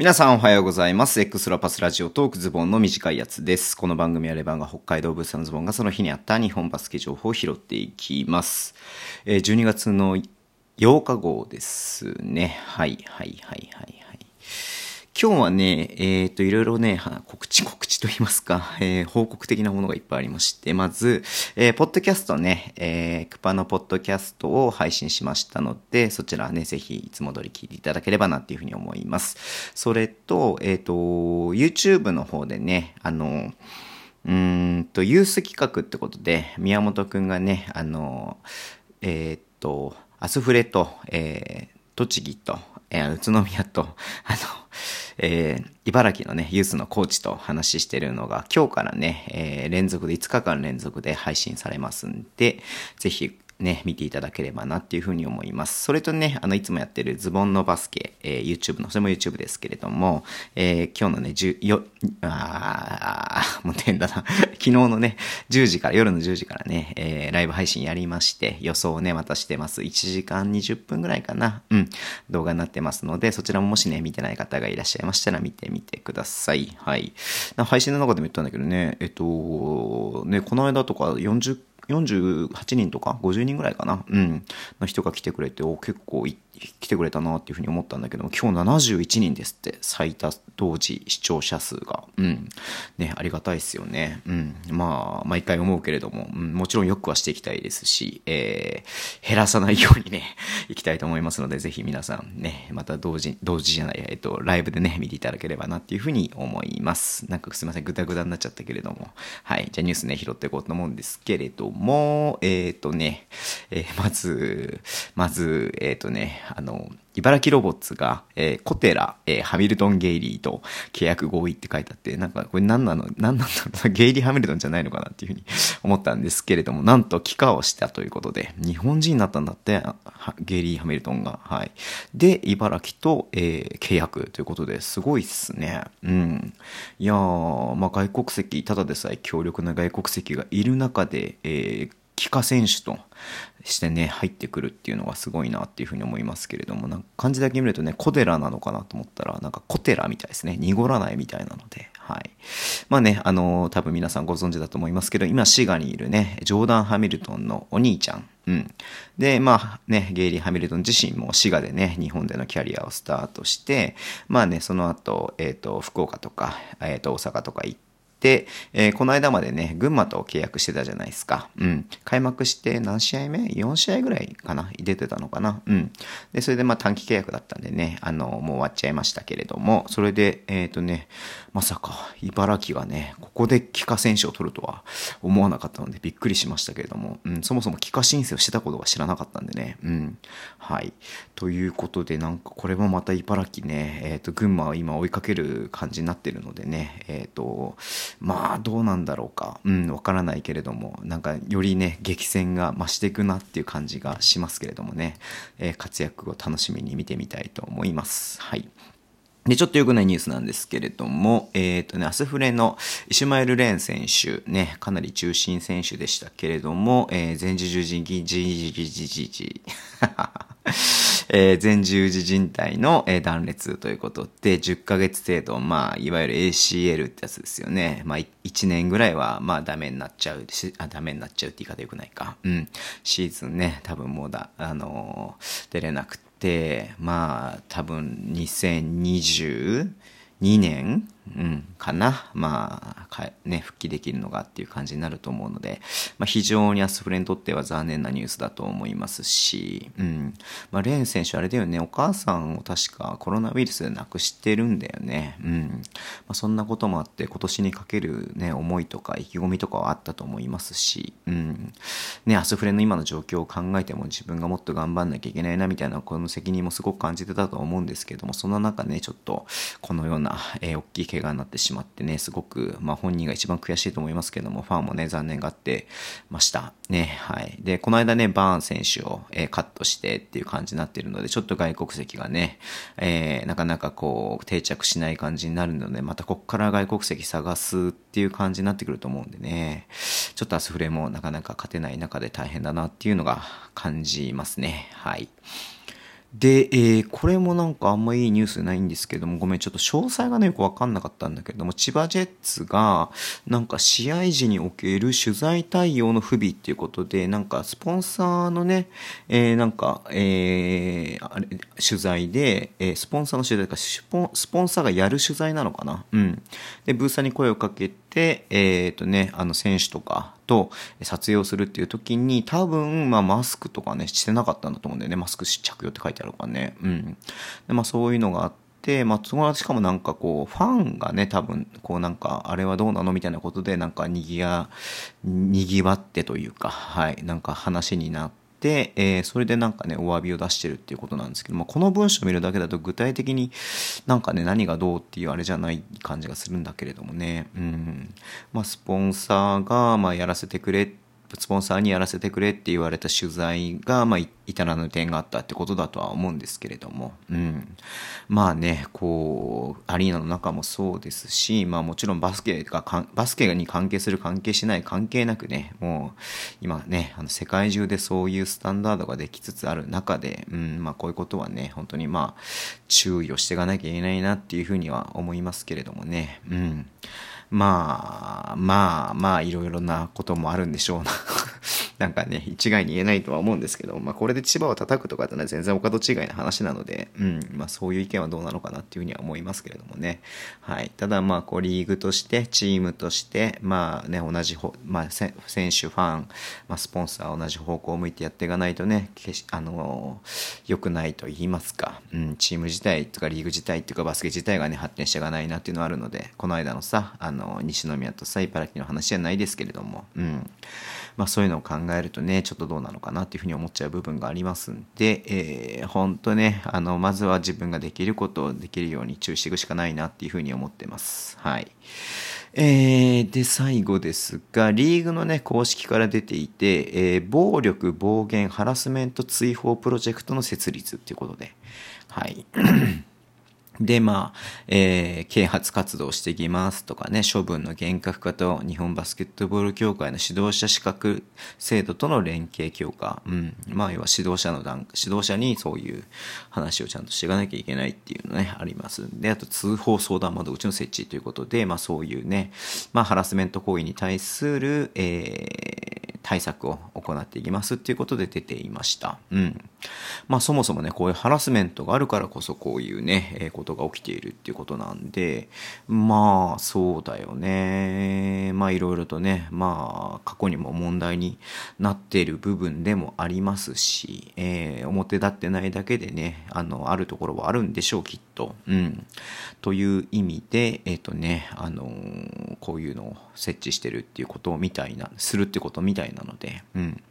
皆さんおはようございます。X ラパスラジオトークズボンの短いやつです。この番組はレバンが北海道ブースのズボンがその日にあった日本バスケ情報を拾っていきます。えー12月の8日号ですね。はい、はい、はい、はい。今日はね、えっ、と、いろいろね、告知告知と言いますか、えー報告的なものがいっぱいありまして、まず、えーポッドキャストね、えークパのポッドキャストを配信しましたので、そちらね、ぜひいつも通り聞いていただければなっていうふうに思います。それと、えっ、と、YouTube の方でね、あの、うんと、ユース企画ってことで、宮本くんがね、あの、えーっと、アスフレと、えー栃木と、えー宇都宮と、あの、えー茨城のね、ユースのコーチと話してるのが、今日からね、えー連続で、5日間連続で配信されますんで、ぜひ、ね、見ていただければなっていうふうに思います。それとね、あの、いつもやってるズボンのバスケ、えー YouTube の、それも YouTube ですけれども、えー今日のね、10よ、あー、もう変だな。昨日のね、10時から、夜の10時からね、えーライブ配信やりまして、予想をね、またしてます。1時間20分ぐらいかな。うん。動画になってますので、そちらももしね、見てない方がいらっしゃいましたら見てみてください。はい。配信の中でも言ったんだけどね、えっと、ね、この間とか40 48人とか50人ぐらいかな、うん、の人が来てくれて、お結構来てくれたなっていうふうに思ったんだけども、今日71人ですって、最多同時視聴者数が。うん。ね、ありがたいですよね。うん。まあ、毎回思うけれども、うん、もちろんよくはしていきたいですし、えー、減らさないようにね、いきたいと思いますので、ぜひ皆さんね、また同時、同時じゃない、えっと、ライブでね、見ていただければなっていうふうに思います。なんかすいません、ぐだぐだになっちゃったけれども。はい。じゃあニュースね、拾っていこうと思うんですけれども、もえっ、とね、えーまず、まず、えっ、とね、あの、茨城ロボッツが、えーコテラ、えーハミルトン・ゲイリーと契約合意って書いてあって、なんかこれ何なの、何なんだろう ゲイリー・ハミルトンじゃないのかなっていうふうに 思ったんですけれども、なんと帰化をしたということで、日本人になったんだって、ゲイリー・ハミルトンが。はい。で、茨城と、えー契約ということで、すごいっすね。うん。いやー、まあ外国籍、ただでさえ強力な外国籍がいる中で、えー帰化選手としてね、入ってくるっていうのがすごいなっていうふうに思いますけれども、なんか漢字だけ見るとね、コデラなのかなと思ったら、なんかコテラみたいですね。濁らないみたいなので、はい。まあね、あのー多分皆さんご存知だと思いますけど、今、滋賀にいるね、ジョーダン・ハミルトンのお兄ちゃん。うん。で、まあね、ゲイリー・ハミルトン自身も滋賀でね、日本でのキャリアをスタートして、まあね、その後、えっ、と、福岡とか、えっ、と、大阪とか行って、で、えーこの間までね、群馬と契約してたじゃないですか。うん。開幕して何試合目 ?4 試合ぐらいかな？出てたのかな？うん。で、それでまあ短期契約だったんでね、あの、もう終わっちゃいましたけれども、それで、えっ、とね、まさか、茨城がね、ここで帰化選手を取るとは思わなかったのでびっくりしましたけれども、うん、そもそも帰化申請をしてたことが知らなかったんでね、うん。はい。ということで、なんかこれもまた茨城ね、えっ、と、群馬は今追いかける感じになってるのでね、えっ、と、まあ、どうなんだろうか。うん、わからないけれども、なんか、よりね、激戦が増していくなっていう感じがしますけれどもね、えー活躍を楽しみに見てみたいと思います。はい。で、ちょっと良くないニュースなんですけれども、えっ、とね、アスフレのイシュマエル・レーン選手、ね、かなり中心選手でしたけれども、えー前十字靭、じじじじじじ、えー前十字靭帯の、えー断裂ということで、10ヶ月程度、まあ、いわゆる ACL ってやつですよね。まあ、1年ぐらいは、まあ、ダメになっちゃうし、あ、ダメになっちゃうって言い方よくないか。うん。シーズンね、多分もうだ、あのー出れなくて、まあ、多分2022年、うん、かな。まあ、かね、復帰できるのがっていう感じになると思うので、まあ、非常にアスフレにとっては残念なニュースだと思いますし、うん。まあ、レーン選手あれだよね、お母さんを確かコロナウイルスで亡くしてるんだよね。うん。まあ、そんなこともあって、今年にかけるね、思いとか意気込みとかはあったと思いますし、うん。ね、アスフレの今の状況を考えても自分がもっと頑張んなきゃいけないなみたいなこの責任もすごく感じてたと思うんですけども、そんな中ね、ちょっとこのような、えー大きい怪我になってしまってね、すごく、まあ本人が一番悔しいと思いますけども、ファンもね、残念がってました。ね、はい。で、この間ね、バーン選手を、えーカットしてっていう感じになってるので、ちょっと外国籍がね、えーなかなかこう、定着しない感じになるので、またこっから外国籍探すっていう感じになってくると思うんでね、ちょっとアスフレもなかなか勝てない中で大変だなっていうのが感じますね。はい。で、えー、これもなんかあんまいいニュースないんですけども、ごめん、ちょっと詳細がね、よくわかんなかったんだけども、千葉ジェッツが、なんか試合時における取材対応の不備っていうことで、なんかスポンサーのね、えー、なんか、えー、あれ、取材で、えー、スポンサーの取材か、スポン、スポンサーがやる取材なのかな？うん。で、ブーサーに声をかけて、えっ、ー、とね、あの選手とか、と撮影をするっていう時に多分、まあ、マスクとかねしてなかったんだと思うんだよね。マスク着用って書いてあるからね。うん。でまあそういうのがあってまあ、そこしかもなんかこう、ファンがね、多分、こうなんか、あれはどうなのみたいなことで、なんか、にぎや、にぎわってというか、はい、なんか話になって、えー、それでなんかね、お詫びを出してるっていうことなんですけども、この文章を見るだけだと具体的になんかね、何がどうっていうあれじゃない感じがするんだけれどもね、うん。まあ、スポンサーが、まあ、やらせてくれってスポンサーにやらせてくれって言われた取材が、まあ、至らぬ点があったってことだとは思うんですけれども、うん。まあね、こう、アリーナの中もそうですし、まあもちろんバスケが、バスケに関係する関係しない関係なくね、もう、今ね、あの世界中でそういうスタンダードができつつある中で、うん、まあこういうことはね、本当にまあ、注意をしていかなきゃいけないなっていうふうには思いますけれどもね、うん。まあ、まあ、まあ、いろいろなこともあるんでしょうな。なんかね、一概に言えないとは思うんですけど、まあ、これで千葉を叩くとかってのは全然お門違いな話なので、うん、まあ、そういう意見はどうなのかなっていうふうには思いますけれどもね。はい。ただ、まあ、こう、リーグとして、チームとして、まあね、同じほ、まあ、選手、ファン、まあ、スポンサー、同じ方向を向いてやっていかないとね、あの、良くないと言いますか、うん、チーム自体とかリーグ自体っていうかバスケ自体がね、発展していかないなっていうのはあるので、この間のさ、あの、西宮とさ、茨城の話じゃないですけれども、うん。まあ、そういうのを考ええるとね、ちょっとどうなのかなっていうふうに思っちゃう部分がありますんで、えー、本当ね、あの、まずは自分ができることをできるように注意していくしかないなっていうふうに思ってます。はい。えー、で、最後ですが、リーグのね、公式から出ていて、えー、暴力、暴言、ハラスメント追放プロジェクトの設立っていうことで、はい。で、まあ、えー、啓発活動していきますとかね、処分の厳格化と日本バスケットボール協会の指導者資格制度との連携強化。うん。まあ、要は指導者の段、指導者にそういう話をちゃんとしていかなきゃいけないっていうのね、あります。で、あと通報相談窓口の設置ということで、まあそういうね、まあハラスメント行為に対する、えー、対策を行っていきますっていうことで出ていました。うん。まあそもそもね、こういうハラスメントがあるからこそこういうね、えー、ことが起きているっていうことなんで、まあそうだよね。まあいろいろとね、まあ過去にも問題になっている部分でもありますし、えー、表立ってないだけでね、あの、あるところはあるんでしょう、きっと。うん。という意味で、えっ、ー、とね、あのー、こういうのを設置してるっていうことみたいな、するってことみたいなので、うん。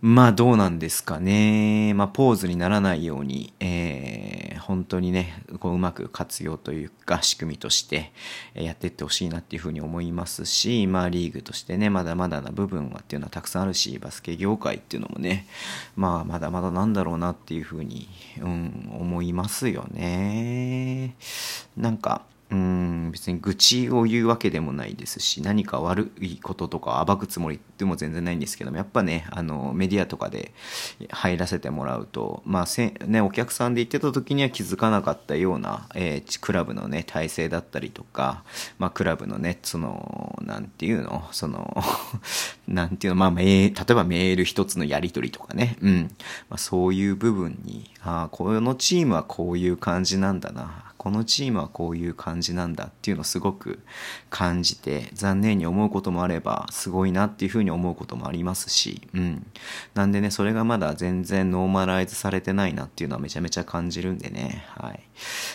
まあどうなんですかね。まあポーズにならないように、えー、本当にね、こううまく活用というか仕組みとしてやっていってほしいなっていうふうに思いますし、まあリーグとしてね、まだまだな部分はっていうのはたくさんあるし、バスケ業界っていうのもね、まあまだまだなんだろうなっていうふうに、うん、思いますよね。なんか、うん別に愚痴を言うわけでもないですし何か悪いこととか暴くつもりでも全然ないんですけどもやっぱねあのメディアとかで入らせてもらうとまあせ、ね、お客さんで行ってた時には気づかなかったような、えー、クラブのね体制だったりとか、まあ、クラブのねそのなんていうのその なんていうのまあ例えばメール一つのやり取りとかね、うん。まあ、そういう部分にああこのチームはこういう感じなんだなこのチームはこういう感じなんだっていうのをすごく感じて残念に思うこともあればすごいなっていうふうに思うこともありますし、うん。なんでね、それがまだ全然ノーマライズされてないなっていうのはめちゃめちゃ感じるんでね、はい。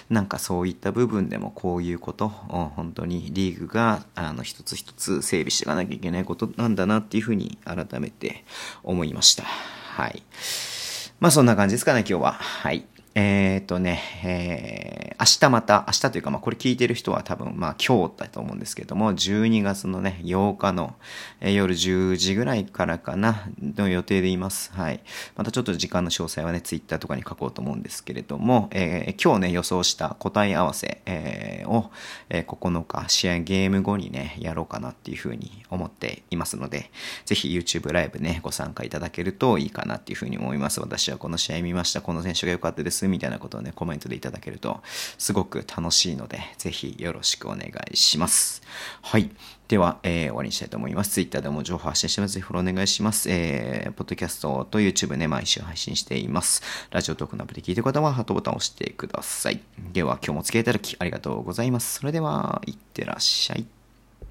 なんかそういった部分でもこういうこと本当にリーグがあの一つ一つ整備していかなきゃいけないことなんだなっていうふうに改めて思いました。はい。まあそんな感じですかね、今日は。はい。えっ、ー、とね、えー、明日また、明日というか、まあ、これ聞いてる人は多分、まあ、今日だと思うんですけども、12月のね、8日の、えー、夜10時ぐらいからかな、の予定でいます。はい。またちょっと時間の詳細はね、ツイッターとかに書こうと思うんですけれども、えー、今日ね、予想した答え合わせ、えー、を、えー、9日、試合ゲーム後にね、やろうかなっていうふうに思っていますので、ぜひ YouTube ライブね、ご参加いただけるといいかなっていうふうに思います。私はこの試合見ました。この選手が良かったですす。みたいなことをね、コメントでいただけると、すごく楽しいので、ぜひよろしくお願いします。はい。では、えー、終わりにしたいと思います。Twitter でも情報発信してます。ぜひフォローお願いします。えー、ポッドキャストと YouTube ね、毎週配信しています。ラジオトークのアプリ聞いてる方は、ハートボタンを押してください。では、今日もお付き合いいただきありがとうございます。それでは、いってらっしゃい。